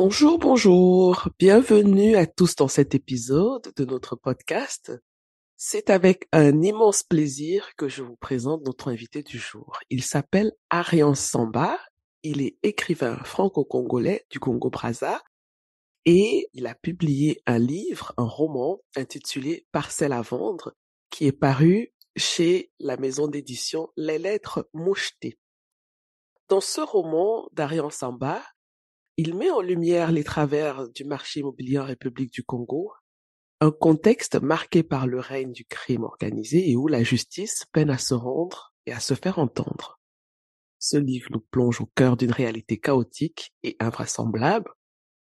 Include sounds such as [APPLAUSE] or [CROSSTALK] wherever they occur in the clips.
Bonjour, bonjour. Bienvenue à tous dans cet épisode de notre podcast. C'est avec un immense plaisir que je vous présente notre invité du jour. Il s'appelle Arian Samba. Il est écrivain franco-congolais du Congo-Brazza et il a publié un livre, un roman intitulé Parcelle à vendre qui est paru chez la maison d'édition Les Lettres Mouchetées. Dans ce roman d'Arian Samba, il met en lumière les travers du marché immobilier en République du Congo, un contexte marqué par le règne du crime organisé et où la justice peine à se rendre et à se faire entendre. Ce livre nous plonge au cœur d'une réalité chaotique et invraisemblable,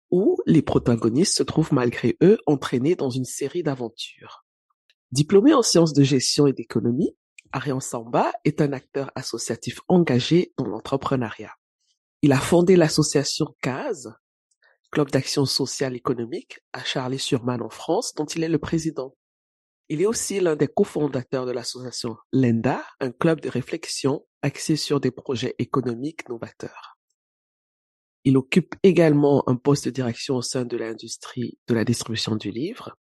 où les protagonistes se trouvent malgré eux entraînés dans une série d'aventures. Diplômé en sciences de gestion et d'économie, Arian Samba est un acteur associatif engagé dans l'entrepreneuriat. Il a fondé l'association CASE, Club d'action sociale économique, à Charlie-sur-Marne en France, dont il est le président. Il est aussi l'un des cofondateurs de l'association LENDA, un club de réflexion axé sur des projets économiques novateurs. Il occupe également un poste de direction au sein de l'industrie de la distribution du livre.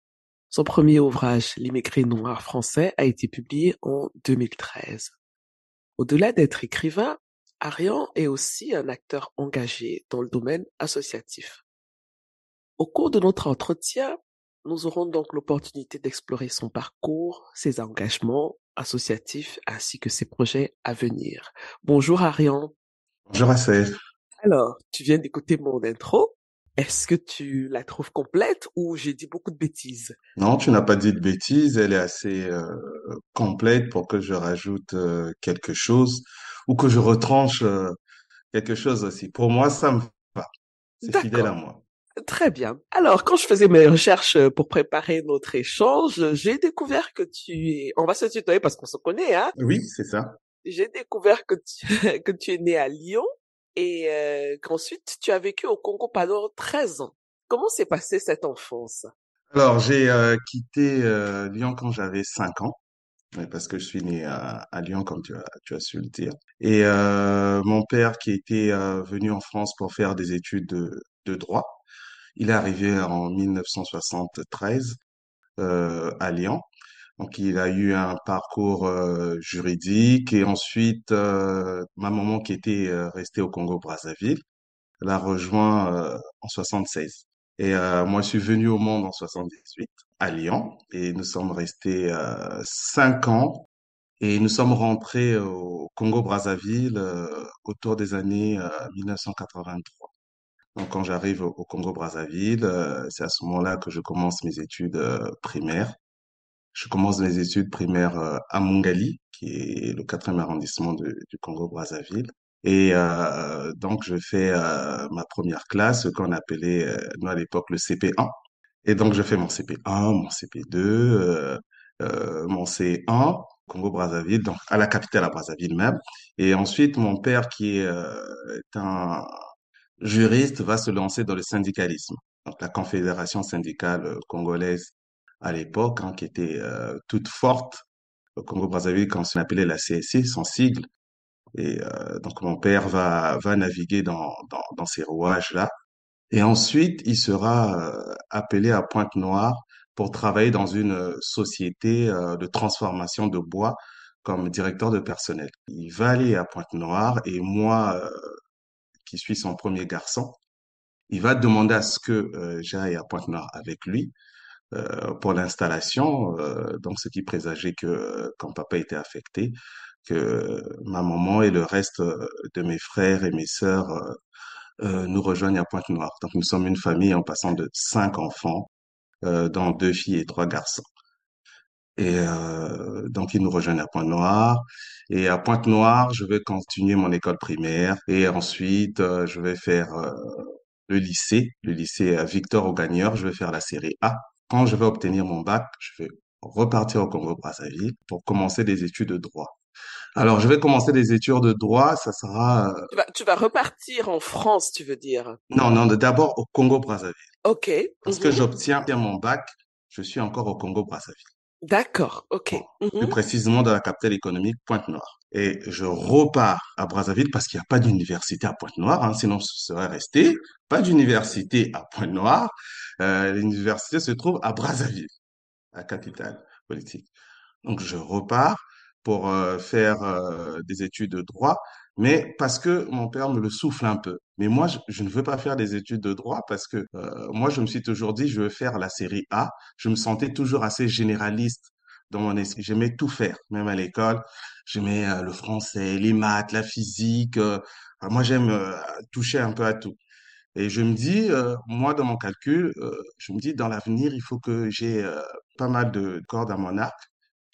Son premier ouvrage, L'immigré noir français, a été publié en 2013. Au-delà d'être écrivain, Arian est aussi un acteur engagé dans le domaine associatif. Au cours de notre entretien, nous aurons donc l'opportunité d'explorer son parcours, ses engagements associatifs ainsi que ses projets à venir. Bonjour Arian. Bonjour Assel. Alors, tu viens d'écouter mon intro. Est-ce que tu la trouves complète ou j'ai dit beaucoup de bêtises? Non, tu n'as pas dit de bêtises. Elle est assez euh, complète pour que je rajoute euh, quelque chose ou que je retranche euh, quelque chose aussi. Pour moi, ça me va. C'est fidèle à moi. Très bien. Alors, quand je faisais mes recherches pour préparer notre échange, j'ai découvert que tu es... On va se tutoyer parce qu'on se connaît, hein Oui, c'est ça. J'ai découvert que tu... [LAUGHS] que tu es né à Lyon et euh, qu'ensuite tu as vécu au Congo pendant 13 ans. Comment s'est passée cette enfance? Alors, j'ai euh, quitté euh, Lyon quand j'avais 5 ans parce que je suis né à, Lyon, comme tu as, tu as su le dire. Et euh, mon père, qui était euh, venu en France pour faire des études de, de droit, il est arrivé en 1973 euh, à Lyon. Donc, il a eu un parcours euh, juridique et ensuite, euh, ma maman qui était euh, restée au Congo-Brazzaville l'a rejoint euh, en 76. Et euh, moi, je suis venu au monde en 78 à Lyon et nous sommes restés euh, cinq ans et nous sommes rentrés au Congo-Brazzaville euh, autour des années euh, 1983. Donc, quand j'arrive au, Congo-Brazzaville, euh, c'est à ce moment-là que je commence mes études euh, primaires. Je commence mes études primaires euh, à Mongali, qui est le quatrième arrondissement du Congo-Brazzaville. Et donc, je fais ma première classe, ce qu'on appelait, nous à l'époque, le CP1. Et donc, je fais mon CP1, mon CP2, euh, euh, mon C1, Congo-Brazzaville, donc à la capitale, à Brazzaville même. Et ensuite, mon père, qui est, euh, est un juriste, va se lancer dans le syndicalisme. Donc, la Confédération syndicale euh, congolaise à l'époque, hein, qui était euh, toute forte au Congo-Brazzaville, quand on appelait la CSC, son sigle. Et euh, donc, mon père va, va naviguer dans, dans, dans ces rouages-là. Et ensuite, il sera euh, appelé à Pointe-Noire pour travailler dans une euh, société euh, de transformation de bois comme directeur de personnel. Il va aller à Pointe-Noire et moi, qui suis son premier garçon, il va demander à ce que j'aille à Pointe-Noire avec lui pour l'installation. donc, ce qui présageait que quand papa était affecté, que ma maman et le reste de mes frères et mes sœurs nous rejoignent à Pointe-Noire. Donc, nous sommes une famille en passant de cinq enfants euh, dont deux filles et trois garçons. Et euh, donc, ils nous rejoignent à Pointe-Noire. Et à Pointe-Noire, je vais continuer mon école primaire. Et ensuite, euh, je vais faire euh, le lycée, le lycée à Victor Augagneur. Je vais faire la série A. Quand je vais obtenir mon bac, je vais repartir au Congo-Brazzaville pour commencer des études de droit. Alors, je vais commencer des études de droit. Ça sera... Tu vas, tu vas repartir en France, tu veux dire? Non, non, d'abord au Congo-Brazzaville. Ok. Parce que Mhm. j'obtiens mon bac, je suis encore au Congo-Brazzaville. D'accord. Ok. Bon, plus Mhm. précisément dans la capitale économique Pointe-Noire. Et je repars à Brazzaville parce qu'il n'y a pas d'université à Pointe-Noire, hein, sinon ce serait resté. Pas d'université à Pointe-Noire. Euh, l'université se trouve à Brazzaville, la capitale politique. Donc je repars pour euh, faire euh, des études de droit, mais parce que mon père me le souffle un peu. Mais moi, je, je ne veux pas faire des études de droit parce que euh, moi, je me suis toujours dit, je veux faire la série A. Je me sentais toujours assez généraliste dans mon esprit. J'aimais tout faire, même à l'école. J'aimais euh, le français, les maths, la physique. euh, moi, j'aime euh, toucher un peu à tout. Et je me dis, euh, moi, dans mon calcul, euh, je me dis, dans l'avenir, il faut que j'ai euh, pas mal de cordes à mon arc.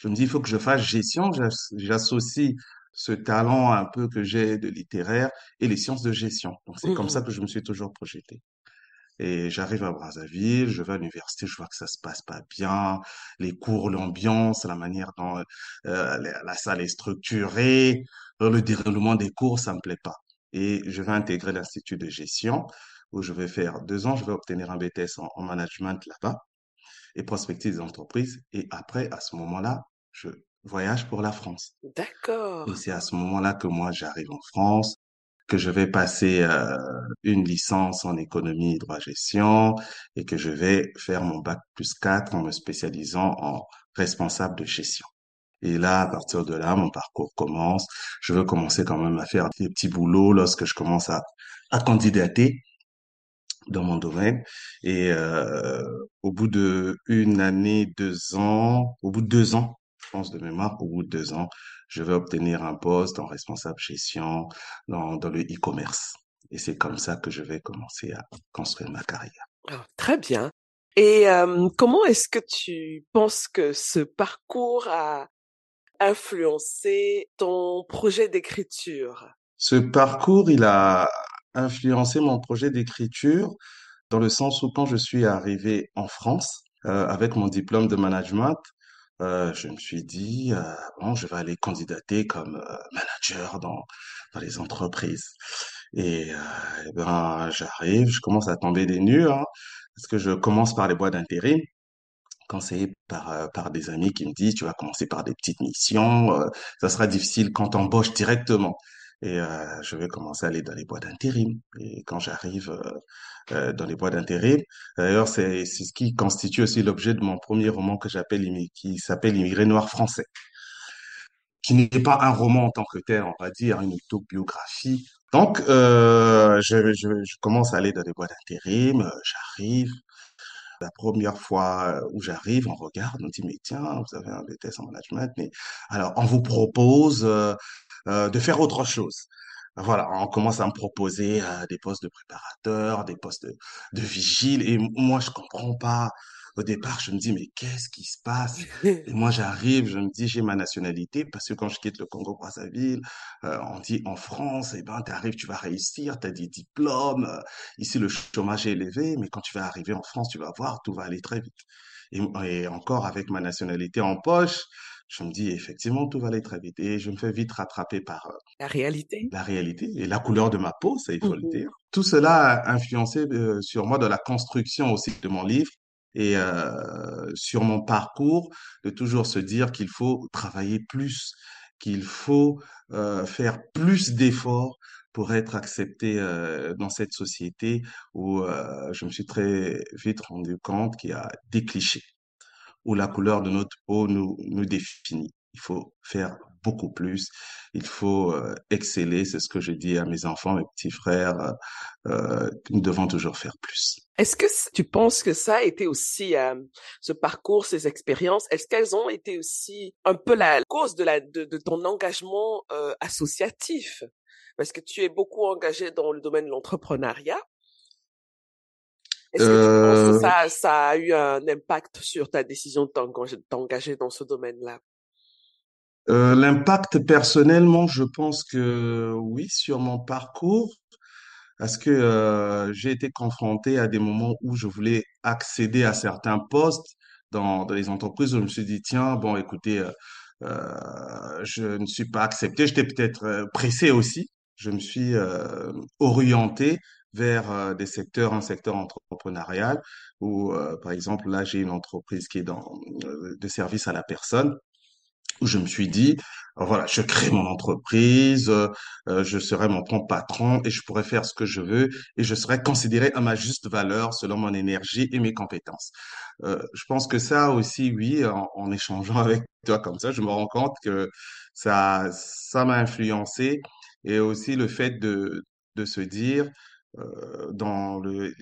Je me dis, il faut que je fasse gestion. J'as- J'associe ce talent un peu que j'ai de littéraire et les sciences de gestion. Donc, c'est comme ça Mhm. que je me suis toujours projeté. Et j'arrive à Brazzaville, je vais à l'université, je vois que ça se passe pas bien, les cours, l'ambiance, la manière dont euh, la, la salle est structurée, euh, le déroulement des cours, ça me plaît pas. Et je vais intégrer l'Institut de gestion où je vais faire deux ans, je vais obtenir un BTS en, en management là-bas et prospecter des entreprises. Et après, à ce moment-là, je voyage pour la France. Et D'accord. c'est à ce moment-là que moi, j'arrive en France que je vais passer euh, une licence en économie et droit-gestion et que je vais faire mon bac plus 4 en me spécialisant en responsable de gestion. Et là, à partir de là, mon parcours commence. Je veux commencer quand même à faire des petits boulots lorsque je commence à, à candidater dans mon domaine. Et euh, au bout de une année, deux ans, au bout de deux ans, pense de mémoire, au bout de deux ans, je vais obtenir un poste en responsable gestion dans, dans le e-commerce. Et c'est comme ça que je vais commencer à construire ma carrière. Ah, très bien. Et euh, comment est-ce que tu penses que ce parcours a influencé ton projet d'écriture? Ce parcours, il a influencé mon projet d'écriture dans le sens où quand je suis arrivé en France euh, avec mon diplôme de management, euh, je me suis dit, euh, bon, je vais aller candidater comme euh, manager dans, dans les entreprises. Et, euh, eh ben, j'arrive, je commence à tomber des nues, hein, parce que je commence par les boîtes d'intérim conseillé par, euh, par des amis qui me disent, tu vas commencer par des petites missions, euh, ça sera difficile quand t'embauches directement. Et euh, je vais commencer à aller dans les boîtes d'intérim. Et quand j'arrive euh, euh, dans les boîtes d'intérim, d'ailleurs, c'est ce qui constitue aussi l'objet de mon premier roman que j'appelle qui s'appelle Immigré noir français, qui n'est pas un roman en tant que tel, on va dire, une autobiographie. Donc, je, je, commence à aller dans les boîtes d'intérim, j'arrive, la première fois où j'arrive, on regarde, on dit, mais tiens, vous avez un BTS en management, mais alors on vous propose euh, euh, de faire autre chose. Voilà, on commence à me proposer euh, des postes de préparateur, des postes de, de vigile, et moi je comprends pas. Au départ, je me dis, mais qu'est-ce qui se passe? Et [LAUGHS] moi, j'arrive, je me dis, j'ai ma nationalité, parce que quand je quitte le Congo-Brazzaville, euh, on dit en France, eh ben, t'arrives, tu vas réussir, t'as des diplômes, euh, ici le chômage est élevé, mais quand tu vas arriver en France, tu vas voir, tout va aller très vite. Et, et encore avec ma nationalité en poche, je me dis, effectivement, tout va aller très vite. Et je me fais vite rattraper par euh, La réalité? la réalité et la couleur de ma peau, ça il faut le Mhm. dire. Tout cela a influencé euh, sur moi dans la construction aussi de mon livre et euh, sur mon parcours de toujours se dire qu'il faut travailler plus, qu'il faut euh, faire plus d'efforts pour être accepté euh, dans cette société où euh, je me suis très vite rendu compte qu'il y a des clichés où la couleur de notre peau nous, nous définit. Il faut faire beaucoup plus. Il faut euh, exceller. C'est ce que je dis à mes enfants, mes petits frères. Euh, euh, nous devons toujours faire plus. Est-ce que tu penses que ça a été aussi euh, ce parcours, ces expériences, est-ce qu'elles ont été aussi un peu la cause de la de, de ton engagement euh, associatif? Parce que tu es beaucoup engagé dans le domaine de l'entrepreneuriat. Est-ce que tu penses que ça, ça a eu un impact sur ta décision de t'engager dans ce domaine-là? Euh, l'impact personnellement, je pense que oui, sur mon parcours, parce que euh, j'ai été confronté à des moments où je voulais accéder à certains postes dans, dans les entreprises où je me suis dit, tiens, bon, écoutez, euh, euh, je ne suis pas accepté. J'étais peut-être euh, pressé aussi. Je me suis euh, orienté vers des secteurs, un secteur entrepreneurial où, par exemple, là, j'ai une entreprise qui est dans de service à la personne je me suis dit, euh, voilà, je crée mon entreprise, euh, euh, je serai mon propre patron et je pourrai faire ce que je veux et je serai considéré à ma juste valeur selon mon énergie et mes compétences. Euh, je pense que ça aussi, oui, en, échangeant [LAUGHS] avec toi comme ça, je me rends compte que ça, ça m'a influencé et aussi le fait de, de se dire, euh, dans le,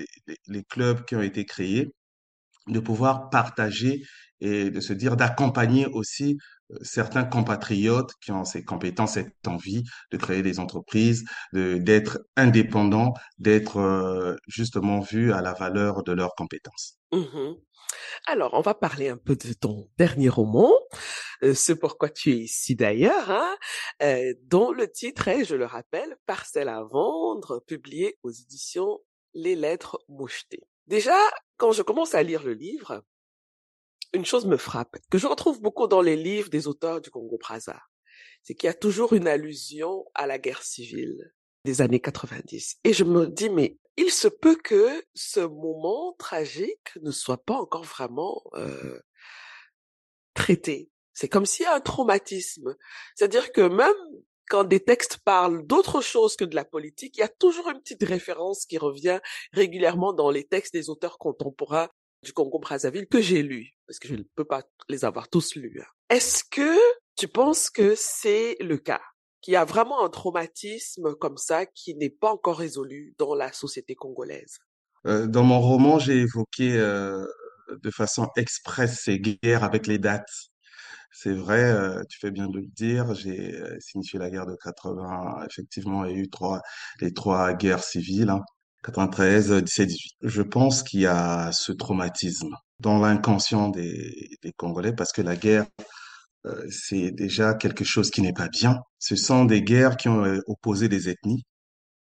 les clubs qui ont été créés, de pouvoir partager et de se dire d'accompagner aussi euh, certains compatriotes qui ont ces compétences, cette envie de créer des entreprises, de, d'être indépendants, d'être euh, justement vus à la valeur de leurs compétences. Mmh Alors, on va parler un peu de ton dernier roman, euh, ce pourquoi tu es ici d'ailleurs, hein, euh, dont le titre est, je le rappelle, Parcelle à vendre, publié aux éditions Les Lettres Mouchetées. Déjà, quand je commence à lire le livre, une chose me frappe, que je retrouve beaucoup dans les livres des auteurs du Congo-Brazza. C'est qu'il y a toujours une allusion à la guerre civile des années 90. Et je me dis, mais il se peut que ce moment tragique ne soit pas encore vraiment euh, traité. C'est comme s'il y a un traumatisme. C'est-à-dire que même quand des textes parlent d'autre chose que de la politique, il y a toujours une petite référence qui revient régulièrement dans les textes des auteurs contemporains du Congo-Brazzaville que j'ai lus, parce que je ne peux pas les avoir tous lus. Hein. Est-ce que tu penses que c'est le cas? Qu'il y a vraiment un traumatisme comme ça qui n'est pas encore résolu dans la société congolaise? Euh, dans mon roman, j'ai évoqué euh, de façon expresse ces guerres avec les dates. C'est vrai, euh, tu fais bien de le dire, j'ai signifié la guerre de 80, effectivement, il y a eu les trois guerres civiles, hein, 93, 17, 18. Je pense qu'il y a ce traumatisme dans l'inconscient des, des Congolais parce que la guerre, euh, c'est déjà quelque chose qui n'est pas bien. Ce sont des guerres qui ont euh, opposé des ethnies.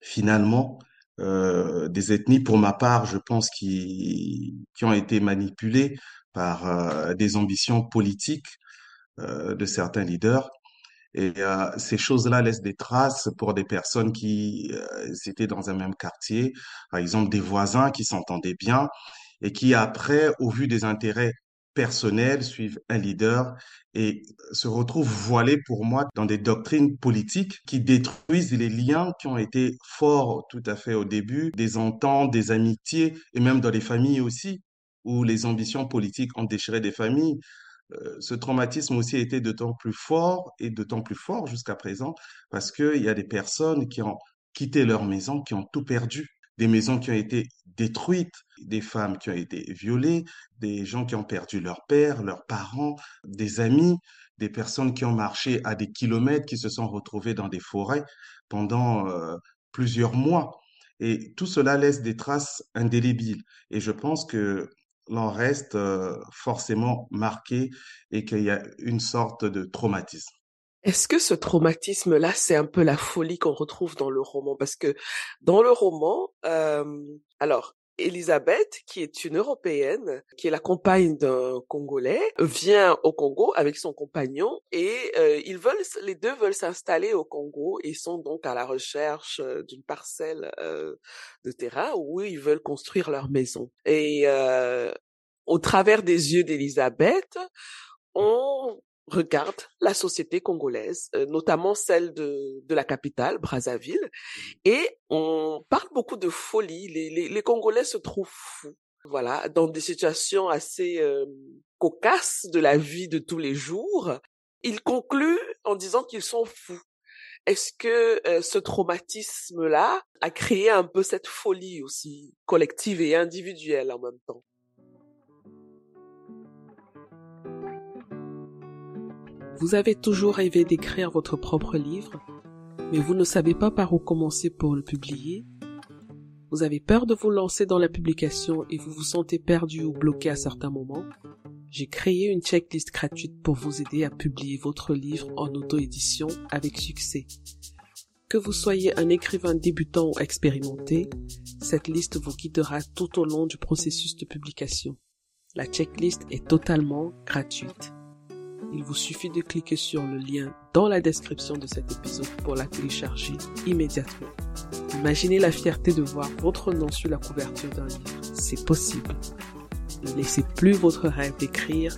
Finalement, euh, des ethnies, pour ma part, je pense, qui, qui ont été manipulées par euh, des ambitions politiques euh, de certains leaders. Et euh, ces choses-là laissent des traces pour des personnes qui euh, étaient dans un même quartier, par exemple des voisins qui s'entendaient bien et qui après, au vu des intérêts personnels, suivent un leader et se retrouvent voilés pour moi dans des doctrines politiques qui détruisent les liens qui ont été forts tout à fait au début, des ententes, des amitiés et même dans les familles aussi, où les ambitions politiques ont déchiré des familles euh, ce traumatisme aussi a été d'autant plus fort et d'autant plus fort jusqu'à présent parce qu'il y a des personnes qui ont quitté leur maison, qui ont tout perdu. Des maisons qui ont été détruites, des femmes qui ont été violées, des gens qui ont perdu leur père, leurs parents, des amis, des personnes qui ont marché à des kilomètres, qui se sont retrouvées dans des forêts pendant euh, plusieurs mois. Et tout cela laisse des traces indélébiles. Et je pense que l'on reste euh, forcément marqué et qu'il y a une sorte de traumatisme. Est-ce que ce traumatisme-là, c'est un peu la folie qu'on retrouve dans le roman? Parce que dans le roman, euh, alors, Elisabeth, qui est une Européenne, qui est la compagne d'un Congolais, vient au Congo avec son compagnon et euh, ils veulent, les deux veulent s'installer au Congo et sont donc à la recherche euh, d'une parcelle euh, de terrain où ils veulent construire leur maison. Et euh, au travers des yeux d'Elisabeth, on regarde la société congolaise, euh, notamment celle de, de la capitale, Brazzaville, et on parle beaucoup de folie. Les, les, les Congolais se trouvent fous, voilà, dans des situations assez euh, cocasses de la vie de tous les jours. Ils concluent en disant qu'ils sont fous. Est-ce que euh, ce traumatisme-là a créé un peu cette folie aussi collective et individuelle en même temps? Vous avez toujours rêvé d'écrire votre propre livre, mais vous ne savez pas par où commencer pour le publier Vous avez peur de vous lancer dans la publication et vous vous sentez perdu ou bloqué à certains moments J'ai créé une checklist gratuite pour vous aider à publier votre livre en auto-édition avec succès. Que vous soyez un écrivain débutant ou expérimenté, cette liste vous guidera tout au long du processus de publication. La checklist est totalement gratuite. Il vous suffit de cliquer sur le lien dans la description de cet épisode pour la télécharger immédiatement. Imaginez la fierté de voir votre nom sur la couverture d'un livre. C'est possible. Ne laissez plus votre rêve d'écrire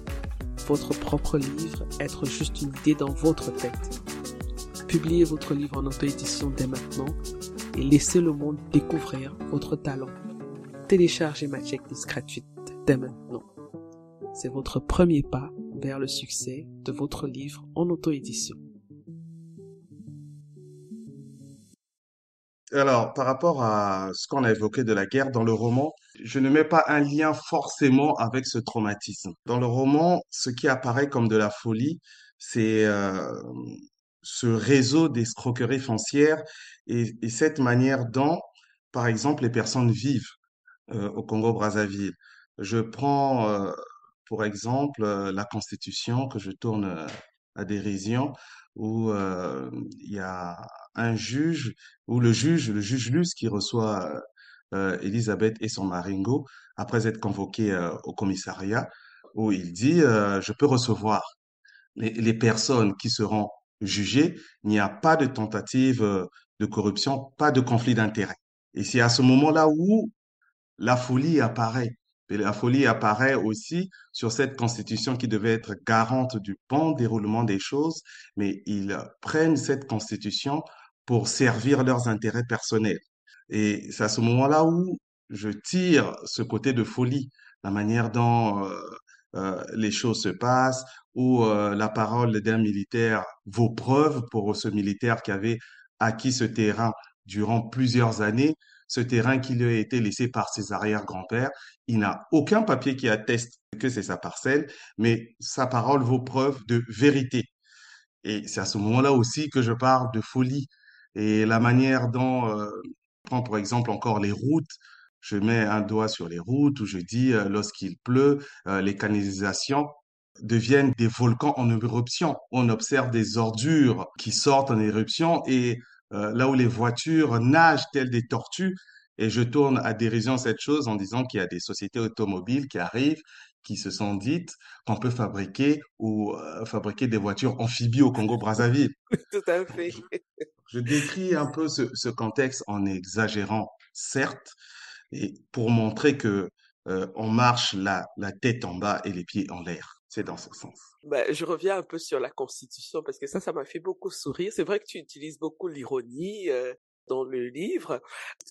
votre propre livre être juste une idée dans votre tête. Publiez votre livre en auto-édition dès maintenant et laissez le monde découvrir votre talent. Téléchargez ma checklist gratuite dès maintenant. C'est votre premier pas vers le succès de votre livre en auto-édition. Alors, par rapport à ce qu'on a évoqué de la guerre dans le roman, je ne mets pas un lien forcément avec ce traumatisme. Dans le roman, ce qui apparaît comme de la folie, c'est euh, ce réseau d'escroqueries foncières et, et, cette manière dont, par exemple, les personnes vivent euh, au Congo-Brazzaville. Je prends euh, pour exemple, euh, la Constitution que je tourne euh, à dérision, où euh, il y a un juge, ou le juge, le juge Luce qui reçoit Elisabeth et son maringo après être convoqué au commissariat, où il dit je peux recevoir les, les, personnes qui seront jugées. Il n'y a pas de tentative de corruption, pas de conflit d'intérêts. Et c'est à ce moment-là où la folie apparaît. La folie apparaît aussi sur cette constitution qui devait être garante du bon déroulement des choses, mais ils prennent cette constitution pour servir leurs intérêts personnels. Et c'est à ce moment-là où je tire ce côté de folie, la manière dont euh, euh, les choses se passent, où euh, la parole d'un militaire vaut preuve pour ce militaire qui avait acquis ce terrain durant plusieurs années ce terrain qui lui a été laissé par ses arrière-grands-pères. Il n'a aucun papier qui atteste que c'est sa parcelle, mais sa parole vaut preuve de vérité. Et c'est à ce moment-là aussi que je parle de folie et la manière dont, euh, prends pour exemple encore les routes, je mets un doigt sur les routes où je dis euh, lorsqu'il pleut, euh, les canalisations deviennent des volcans en éruption. On observe des ordures qui sortent en éruption et euh, là où les voitures nagent telles des tortues. Et je tourne à dérision cette chose en disant qu'il y a des sociétés automobiles qui arrivent, qui se sont dites qu'on peut fabriquer ou euh, fabriquer des voitures amphibies au Congo-Brazzaville. [LAUGHS] Tout à fait. Je, décris un peu ce, ce, contexte en exagérant, certes, et pour montrer que euh, on marche la, la tête en bas et les pieds en l'air. C'est dans ce sens. Ben, je reviens un peu sur la Constitution parce que ça, ça m'a fait beaucoup sourire. C'est vrai que tu utilises beaucoup l'ironie euh, dans le livre.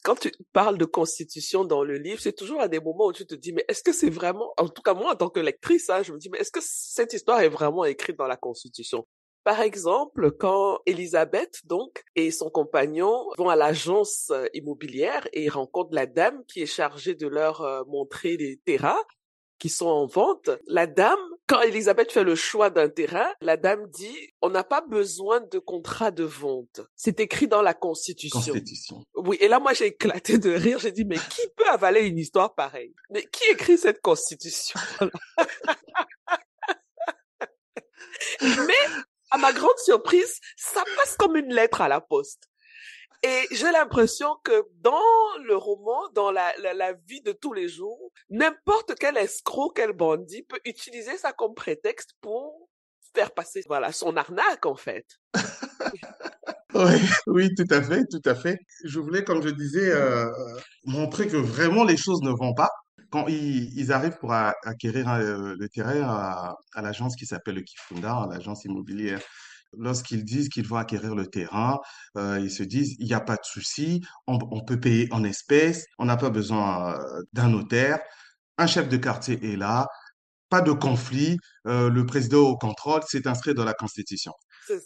Quand tu parles de Constitution dans le livre, c'est toujours à des moments où tu te dis, mais est-ce que c'est vraiment, en tout cas moi en tant que lectrice, hein, je me dis, mais est-ce que cette histoire est vraiment écrite dans la Constitution? Par exemple, quand Elisabeth, donc, et son compagnon vont à l'agence euh, immobilière et rencontrent la dame qui est chargée de leur euh, montrer les terrains, qui sont en vente, la dame, quand Elisabeth fait le choix d'un terrain, la dame dit, on n'a pas besoin de contrat de vente. C'est écrit dans la Constitution. Constitution. Oui, et là, moi, j'ai éclaté de rire. J'ai dit, mais qui peut avaler une histoire pareille? Mais qui écrit cette Constitution? [LAUGHS] mais, à ma grande surprise, ça passe comme une lettre à la poste. Et j'ai l'impression que dans le roman, dans la, la, vie de tous les jours, n'importe quel escroc, quel bandit peut utiliser ça comme prétexte pour faire passer voilà son arnaque en fait. [LAUGHS] oui, oui, tout à fait, tout à fait. Je voulais, comme je disais, euh, montrer que vraiment les choses ne vont pas. Quand ils, ils arrivent pour acquérir euh, le terrain à, à l'agence qui s'appelle le Kifunda, l'agence immobilière lorsqu'ils disent qu'ils vont acquérir le terrain, euh, ils se disent, il n'y a pas de souci, on, on, peut payer en espèces, on n'a pas besoin euh, d'un notaire, un chef de quartier est là, pas de conflit, euh, le président au contrôle, c'est inscrit dans la Constitution.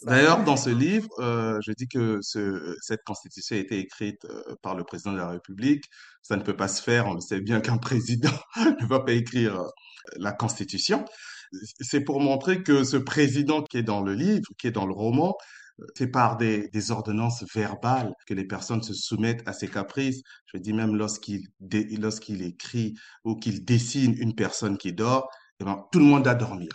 D'ailleurs, dans ce livre, je dis que ce, cette Constitution a été écrite par le président de la République. Ça ne peut pas se faire, on le sait bien qu'un [LAUGHS] président ne va pas écrire la Constitution c'est pour montrer que ce président qui est dans le livre, qui est dans le roman, c'est par des, des ordonnances verbales que les personnes se soumettent à ces caprices. Je dis même lorsqu'il lorsqu'il écrit ou qu'il dessine une personne qui dort, eh ben, tout le monde a dormir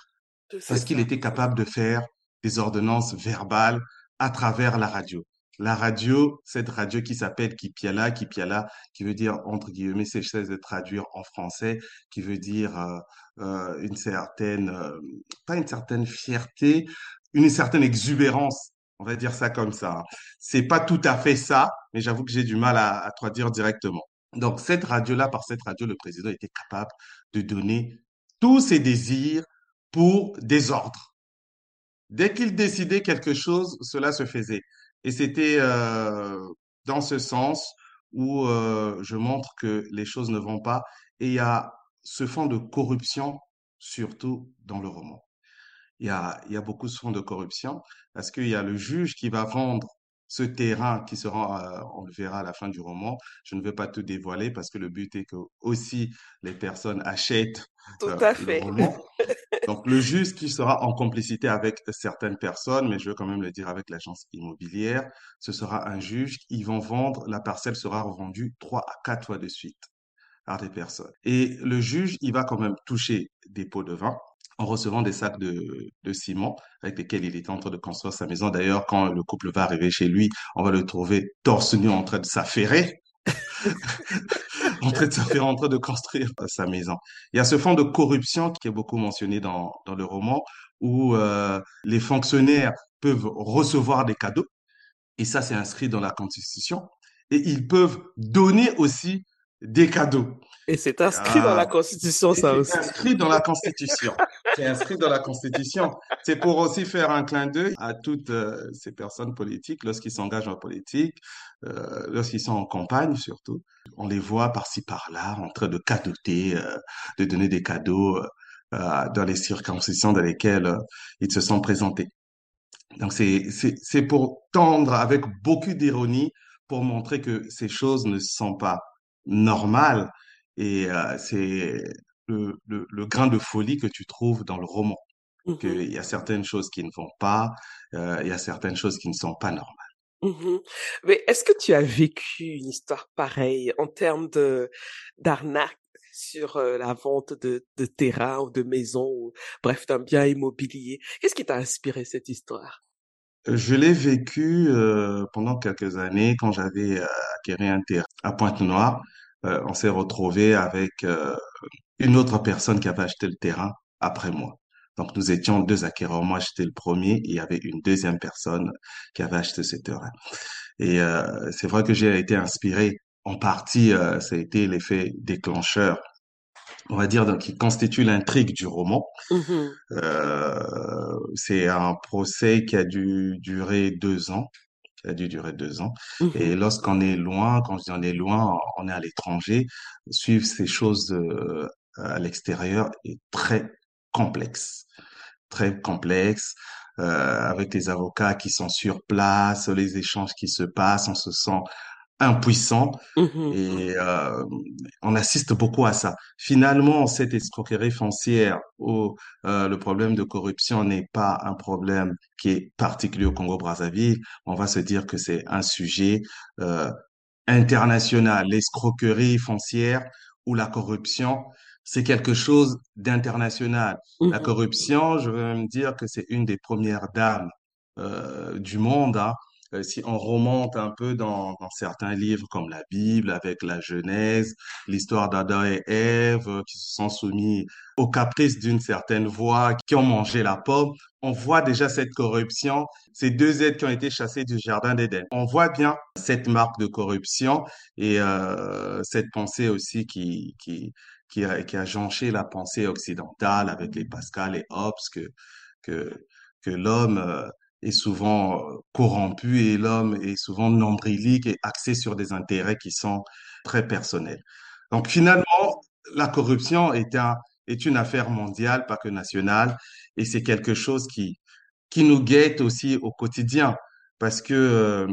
parce qu'il était capable de faire des ordonnances verbales à travers la radio. La radio, cette radio qui s'appelle Kipiala, Kipiala, qui veut dire, entre guillemets, c'est de traduire en français, qui veut dire euh, euh, une certaine, euh, pas une certaine fierté, une certaine exubérance. On va dire ça comme ça. C'est pas tout à fait ça, mais j'avoue que j'ai du mal à, à traduire directement. Donc, cette radio-là, par cette radio, le président était capable de donner tous ses désirs pour des ordres. Dès qu'il décidait quelque chose, cela se faisait. Et c'était euh, dans ce sens où euh, je montre que les choses ne vont pas. Et il y a ce fond de corruption, surtout dans le roman. Il y a, y a beaucoup de fonds de corruption parce qu'il y a le juge qui va vendre ce terrain qui sera, euh, on le verra à la fin du roman. Je ne vais pas tout dévoiler parce que le but est que aussi les personnes achètent tout à fait. le roman. [LAUGHS] Donc le juge qui sera en complicité avec certaines personnes, mais je veux quand même le dire avec l'agence immobilière, ce sera un juge. Ils vont vendre, la parcelle sera revendue trois à quatre fois de suite par des personnes. Et le juge, il va quand même toucher des pots de vin en recevant des sacs de, de ciment avec lesquels il est en train de construire sa maison. D'ailleurs, quand le couple va arriver chez lui, on va le trouver torse nu en train de s'affairer. [LAUGHS] en train de s'affairer, en train de construire sa maison. Il y a ce fond de corruption qui est beaucoup mentionné dans, dans le roman où euh, les fonctionnaires peuvent recevoir des cadeaux et ça c'est inscrit dans la Constitution et ils peuvent donner aussi des cadeaux. Et c'est inscrit dans la ah. Constitution, ça aussi. C'est inscrit dans la Constitution. c'est inscrit dans la Constitution. C'est pour aussi faire un clin d'œil à toutes euh, ces personnes politiques lorsqu'ils s'engagent en politique, euh, lorsqu'ils sont en campagne surtout. On les voit par-ci par-là en train de cadoter, euh, de donner des cadeaux euh, dans les circonscriptions dans lesquelles ils se sont présentés. Donc c'est c'est pour tendre avec beaucoup d'ironie pour montrer que ces choses ne sont pas normales et euh, c'est le, le, le, grain de folie que tu trouves dans le roman. Mmh Qu'il y a certaines choses qui ne vont pas, euh, il y a certaines choses qui ne sont pas normales. Mmh Mais est-ce que tu as vécu une histoire pareille en termes de d'arnaque sur euh, la vente de, de terrain ou de maison ou bref d'un bien immobilier? Qu'est-ce qui t'a inspiré cette histoire? Je l'ai vécu euh, pendant quelques années quand j'avais euh, acquis un terrain à Pointe-Noire. Euh, on s'est retrouvé avec euh, une autre personne qui avait acheté le terrain après moi. Donc nous étions deux acquéreurs. Moi, j'étais le premier et il y avait une deuxième personne qui avait acheté ce terrain. Et euh, c'est vrai que j'ai été inspiré en partie, ça a été l'effet déclencheur, on va dire, qui constitue l'intrigue du roman. Mmh c'est un procès qui a dû durer deux ans ça a dû durer deux ans. Mmh Et lorsqu'on est loin, quand je dis on est loin, on est à l'étranger, suivre ces choses euh, à l'extérieur est très complexe, très complexe. Euh, avec les avocats qui sont sur place, les échanges qui se passent, on se sent impuissant mmh et euh, on assiste beaucoup à ça. Finalement, cette escroquerie foncière où euh, le problème de corruption n'est pas un problème qui est particulier au Congo-Brazzaville, on va se dire que c'est un sujet euh, international. L'escroquerie foncière ou la corruption, c'est quelque chose d'international. La mmh corruption, je veux me dire que c'est une des premières dames euh, du monde. Hein. Euh, si on remonte un peu dans, dans, certains livres comme la Bible, avec la Genèse, l'histoire d'Adam et Ève euh, qui se sont soumis aux caprices d'une certaine voix, qui ont mangé la pomme, on voit déjà cette corruption, ces deux êtres qui ont été chassés du jardin d'Éden. On voit bien cette marque de corruption et euh, cette pensée aussi qui, qui, qui, a, qui a jonché la pensée occidentale avec les Pascal et Hobbes que, que, que l'homme euh, est souvent euh, corrompu et l'homme est souvent nombrilique et axé sur des intérêts qui sont très personnels. Donc finalement, la corruption est un, est une affaire mondiale, pas que nationale, et c'est quelque chose qui, qui nous guette aussi au quotidien. Parce que euh,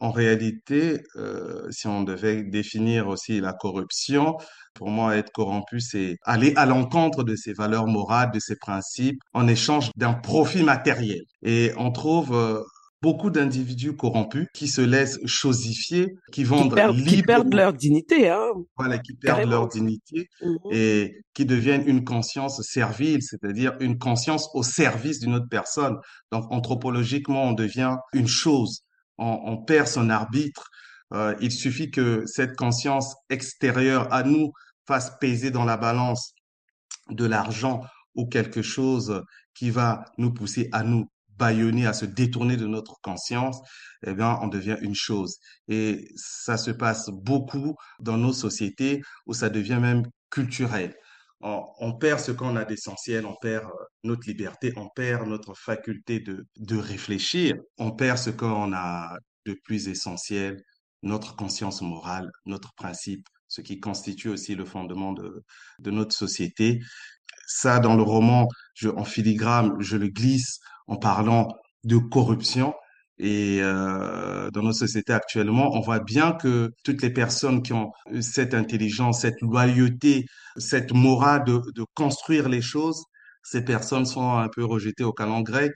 en réalité, euh, si on devait définir aussi la corruption, pour moi, être corrompu, c'est aller à l'encontre de ses valeurs morales, de ses principes, en échange d'un profit matériel. Et on trouve euh, beaucoup d'individus corrompus qui se laissent chosifier, qui vendent qui perdent, qui perdent leur dignité, hein. Voilà, qui perdent Carrément. leur dignité Mhm. et qui deviennent une conscience servile, c'est-à-dire une conscience au service d'une autre personne. Donc, anthropologiquement, on devient une chose, on, on perd son arbitre. Euh, il suffit que cette conscience extérieure à nous fasse peser dans la balance de l'argent ou quelque chose qui va nous pousser à nous bâillonner, à se détourner de notre conscience, eh bien, on devient une chose. Et ça se passe beaucoup dans nos sociétés où ça devient même culturel. On, on perd ce qu'on a d'essentiel, on perd euh, notre liberté, on perd notre faculté de, de réfléchir, on perd ce qu'on a de plus essentiel, notre conscience morale, notre principe, ce qui constitue aussi le fondement de, de notre société. Ça, dans le roman, je, en filigrane, je le glisse en parlant de corruption. Et euh, dans notre société actuellement, on voit bien que toutes les personnes qui ont cette intelligence, cette loyauté, cette morale de, de construire les choses, ces personnes sont un peu rejetées au canon grec.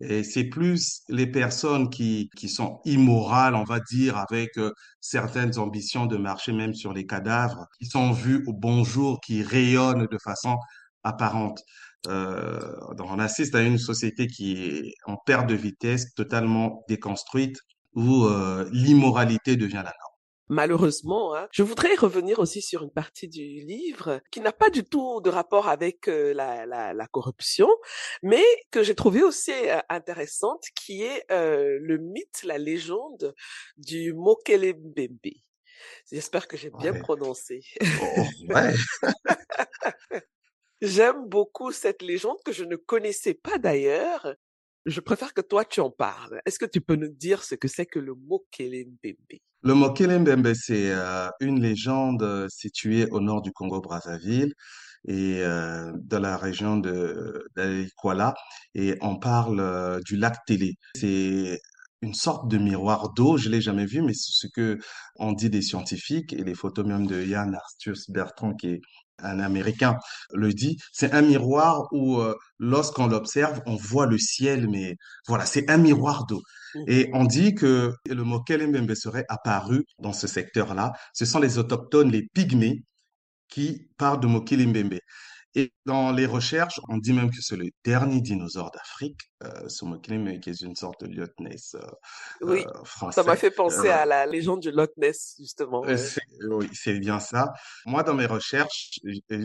Et c'est plus les personnes qui, qui sont immorales, on va dire, avec euh, certaines ambitions de marcher même sur les cadavres, qui sont vues au bon jour, qui rayonnent de façon apparente. Euh, donc on assiste à une société qui est en perte de vitesse, totalement déconstruite, où euh, l'immoralité devient la norme. Malheureusement, hein. je voudrais revenir aussi sur une partie du livre qui n'a pas du tout de rapport avec euh, la, la, la, corruption, mais que j'ai trouvé aussi euh, intéressante, qui est euh, le mythe, la légende du Mokele Mbembe. J'espère que j'ai bien Ouais. prononcé. Oh, ouais. [LAUGHS] [LAUGHS] J'aime beaucoup cette légende que je ne connaissais pas d'ailleurs. Je préfère que toi tu en parles. Est-ce que tu peux nous dire ce que c'est que le Mokele Mbembe? Le Mokele Mbembe, c'est euh, une légende euh, située au nord du Congo-Brazzaville et euh, dans la région de d'Alikwala. Et on parle du lac Télé. C'est une sorte de miroir d'eau. Je l'ai jamais vu, mais c'est ce que on dit des scientifiques et les photos même de Yann Arthus Bertrand, qui est un Américain, le dit. C'est un miroir où, euh, lorsqu'on l'observe, on voit le ciel, mais voilà, c'est un miroir d'eau. Et on dit que le mot Kelembembe serait apparu dans ce secteur-là. Ce sont les autochtones, les pygmées, qui parlent de Mokele Mbembe. Et dans les recherches, on dit même que c'est le dernier dinosaure d'Afrique, euh, Mbembe, qui est une sorte de Loch Ness euh, Oui, euh, ça m'a français. fait penser Euh, à la légende du Loch Ness, justement. euh, ouais. oui, c'est bien ça. Moi, dans mes recherches,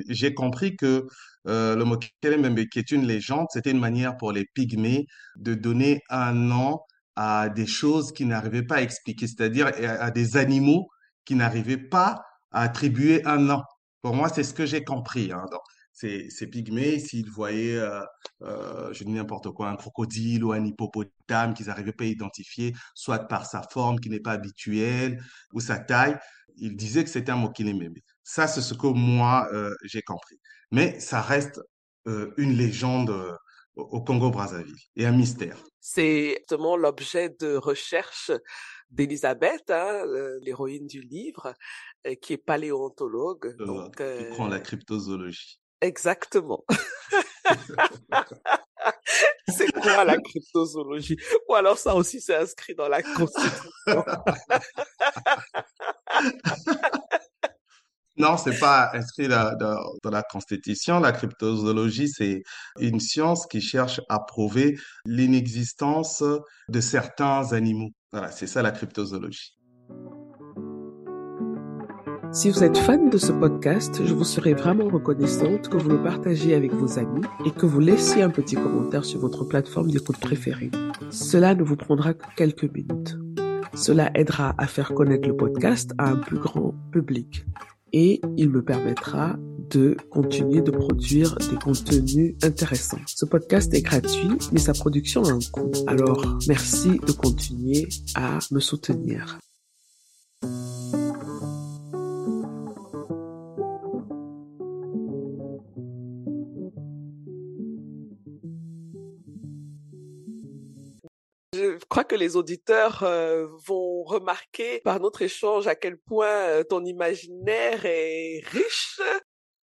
j'ai compris que euh, le Mbembe, qui est une légende, c'était une manière pour les pygmées de donner un nom à des choses qu'ils n'arrivaient pas à expliquer, c'est-à-dire à, à des animaux qui n'arrivaient pas à attribuer un nom. Pour moi, c'est ce que j'ai compris. Hein. Donc, ces, ces pygmées, s'ils voyaient, euh, euh, je dis n'importe quoi, un crocodile ou un hippopotame qu'ils n'arrivaient pas à identifier, soit par sa forme qui n'est pas habituelle ou sa taille, ils disaient que c'était un Mokele-Mbembe. Ça, c'est ce que moi, euh, j'ai compris. Mais ça reste une légende au Congo-Brazzaville et un mystère. C'est justement l'objet de recherche d'Elisabeth, hein, l'héroïne du livre, qui est paléontologue. Euh, Donc, qui euh, prend la cryptozoologie. Exactement. [LAUGHS] C'est [LAUGHS] quoi la cryptozoologie? Ou alors ça aussi c'est inscrit dans la Constitution. [LAUGHS] Non, c'est pas inscrit dans, dans, dans la Constitution. La cryptozoologie, c'est une science qui cherche à prouver l'inexistence de certains animaux. Voilà, c'est ça la cryptozoologie. Si vous êtes fan de ce podcast, je vous serais vraiment reconnaissante que vous le partagiez avec vos amis et que vous laissiez un petit commentaire sur votre plateforme d'écoute préférée. Cela ne vous prendra que quelques minutes. Cela aidera à faire connaître le podcast à un plus grand public et il me permettra de continuer de produire des contenus intéressants. Ce podcast est gratuit, mais sa production a un coût. Alors, merci de continuer à me soutenir. Que les auditeurs euh, vont remarquer par notre échange à quel point euh, ton imaginaire est riche,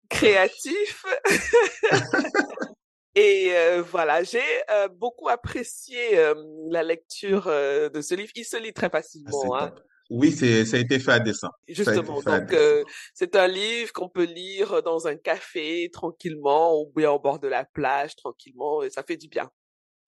créatif [LAUGHS] et euh, voilà, j'ai euh, beaucoup apprécié euh, la lecture de ce livre. Il se lit très Ah, facilement, hein. Oui, c'est, ça a été fait à été Justement, à donc c'est un livre qu'on peut lire dans un café tranquillement ou bien au bord de la plage tranquillement et ça fait du bien.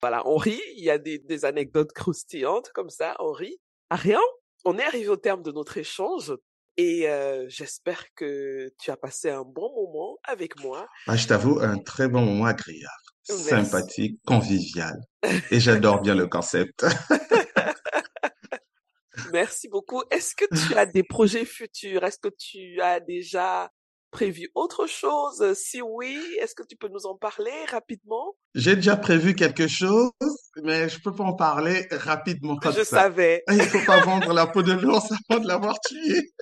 Voilà, on rit, il y a des, des anecdotes croustillantes comme ça, on rit. Ariane, on est arrivé au terme de notre échange et euh, j'espère que tu as passé un bon moment avec moi. Ah, je t'avoue, un très bon moment agréable, Merci. sympathique, convivial. [LAUGHS] Et j'adore bien le concept. [LAUGHS] Merci beaucoup. Est-ce que tu as des projets futurs? Est-ce que tu as déjà prévu autre chose? Si oui, est-ce que tu peux nous en parler rapidement? J'ai déjà prévu quelque chose, mais je peux pas en parler rapidement comme Je ça. savais. [LAUGHS] Il faut pas vendre la peau de l'ours avant de l'avoir tué.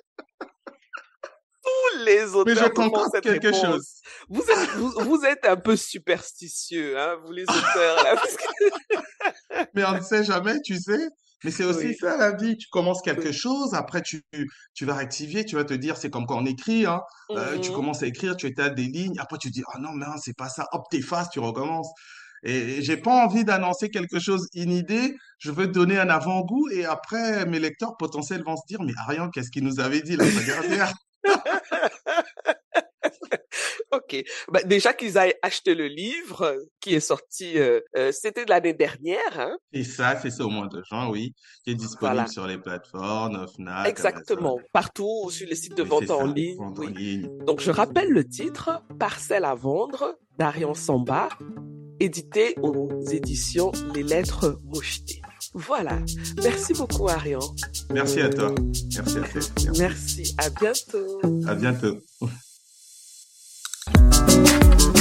Tous les Mais je auteurs me font concocte cette quelque réponse. chose. Vous êtes, vous, vous êtes un peu superstitieux, hein, vous les auteurs, là, parce que- [LAUGHS] Mais on ne sait jamais, tu sais. Mais c'est aussi Oui, ça la vie. Tu commences quelque oui. chose, après tu, tu vas rectifier, tu vas te dire, c'est comme quand on écrit, hein. Euh, tu Mhm. commences à écrire, tu étais à des lignes, après tu dis, oh non, mais non, c'est pas ça. Hop, t'effaces, tu recommences. Et j'ai pas envie d'annoncer quelque chose in idée. Je veux donner un avant-goût et après, mes lecteurs potentiels vont se dire, mais Ariane, qu'est-ce qu'il nous avait dit la fois dernière? [LAUGHS] [LAUGHS] Ok. Bah, déjà qu'ils aient acheté le livre euh, qui est sorti, euh, euh, c'était de l'année dernière, hein. Et ça, c'est ça au mois de juin, oui, qui est disponible Voilà. sur les plateformes, Fnac, Exactement. Amazon. Partout sur les sites de Oui, vente en ça, ligne. vente en Oui. ligne. Donc, je rappelle le titre, Parcelle à vendre, d'Ariane Samba, édité aux éditions Les Lettres Mouchetées. Voilà. Merci beaucoup, Ariane. Merci à toi. Merci à toi. Merci. [LAUGHS] Merci. À bientôt. À bientôt. Thank you.